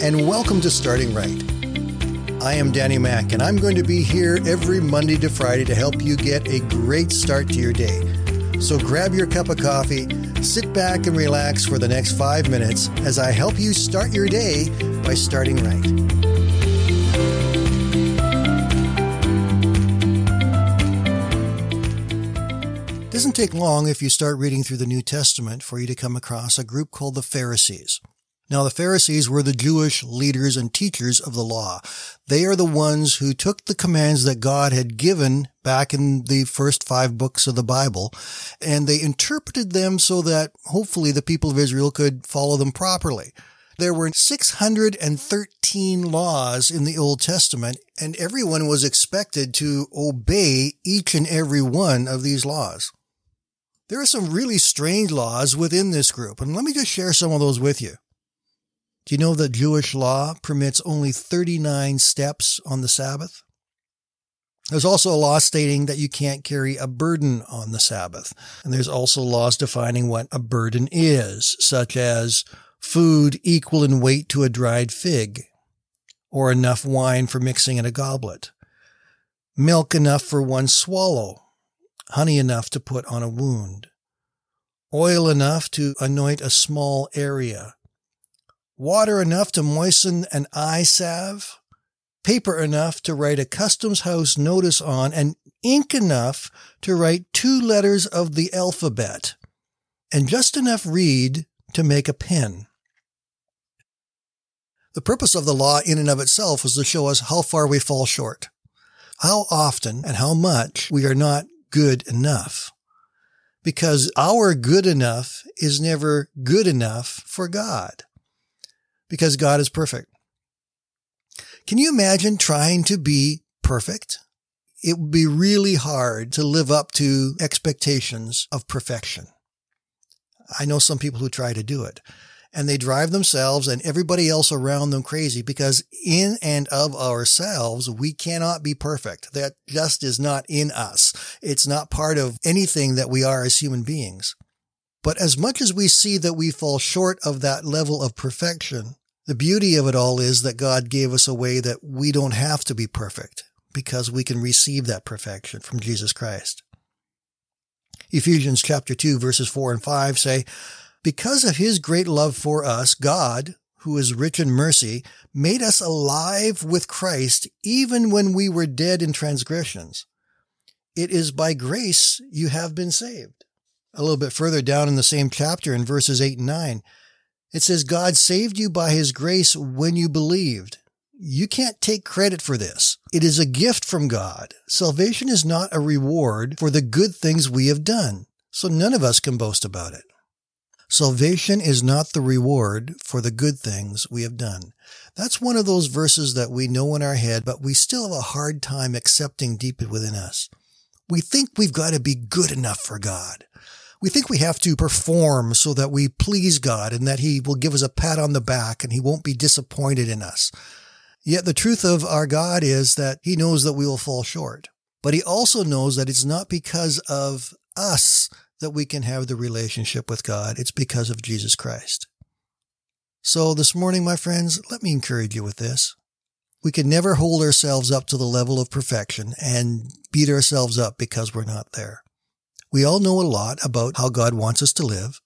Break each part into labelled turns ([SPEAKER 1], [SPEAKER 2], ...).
[SPEAKER 1] and welcome to Starting Right. I am Danny Mack, and I'm going to be here every Monday to Friday to help you get a great start to your day. So grab your cup of coffee, sit back, and relax for the next five minutes as I help you start your day by starting right. It doesn't take long if you start reading through the New Testament for you to come across a group called the Pharisees. Now, the Pharisees were the Jewish leaders and teachers of the law. They are the ones who took the commands that God had given back in the first five books of the Bible, and they interpreted them so that hopefully the people of Israel could follow them properly. There were 613 laws in the Old Testament, and everyone was expected to obey each and every one of these laws. There are some really strange laws within this group, and let me just share some of those with you. Do you know that Jewish law permits only 39 steps on the Sabbath? There's also a law stating that you can't carry a burden on the Sabbath. And there's also laws defining what a burden is, such as food equal in weight to a dried fig, or enough wine for mixing in a goblet, milk enough for one swallow, honey enough to put on a wound, oil enough to anoint a small area, water enough to moisten an eye salve, paper enough to write a customs house notice on, and ink enough to write two letters of the alphabet, and just enough reed to make a pen. The purpose of the law in and of itself was to show us how far we fall short, how often and how much we are not good enough. Because our good enough is never good enough for God. Because God is perfect. Can you imagine trying to be perfect? It would be really hard to live up to expectations of perfection. I know some people who try to do it and they drive themselves and everybody else around them crazy because in and of ourselves, we cannot be perfect. That just is not in us. It's not part of anything that we are as human beings. But as much as we see that we fall short of that level of perfection, the beauty of it all is that God gave us a way that we don't have to be perfect because we can receive that perfection from Jesus Christ. Ephesians chapter 2 verses 4 and 5 say, because of his great love for us, God, who is rich in mercy, made us alive with Christ even when we were dead in transgressions. It is by grace you have been saved. A little bit further down in the same chapter in verses 8 and 9, it says, God saved you by his grace when you believed. You can't take credit for this. It is a gift from God. Salvation is not a reward for the good things we have done. So none of us can boast about it. Salvation is not the reward for the good things we have done. That's one of those verses that we know in our head, but we still have a hard time accepting deep within us. We think we've got to be good enough for God. We think we have to perform so that we please God and that He will give us a pat on the back and He won't be disappointed in us. Yet the truth of our God is that He knows that we will fall short. But He also knows that it's not because of us that we can have the relationship with God. It's because of Jesus Christ. So this morning, my friends, let me encourage you with this. We can never hold ourselves up to the level of perfection and beat ourselves up because we're not there. We all know a lot about how God wants us to live,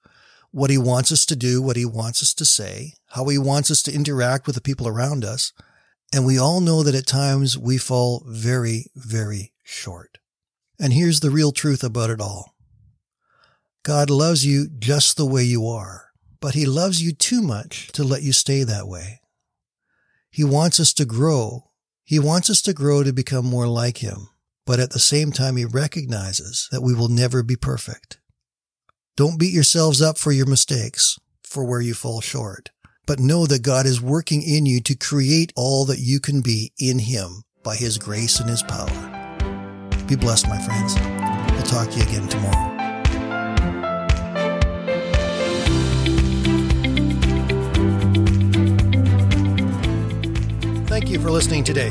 [SPEAKER 1] what he wants us to do, what he wants us to say, how he wants us to interact with the people around us. And we all know that at times we fall very, very short. And here's the real truth about it all. God loves you just the way you are, but he loves you too much to let you stay that way. He wants us to grow. He wants us to grow to become more like him, but at the same time, he recognizes that we will never be perfect. Don't beat yourselves up for your mistakes, for where you fall short, but know that God is working in you to create all that you can be in him by his grace and his power. Be blessed, my friends. We'll talk to you again tomorrow. Thank you for listening today.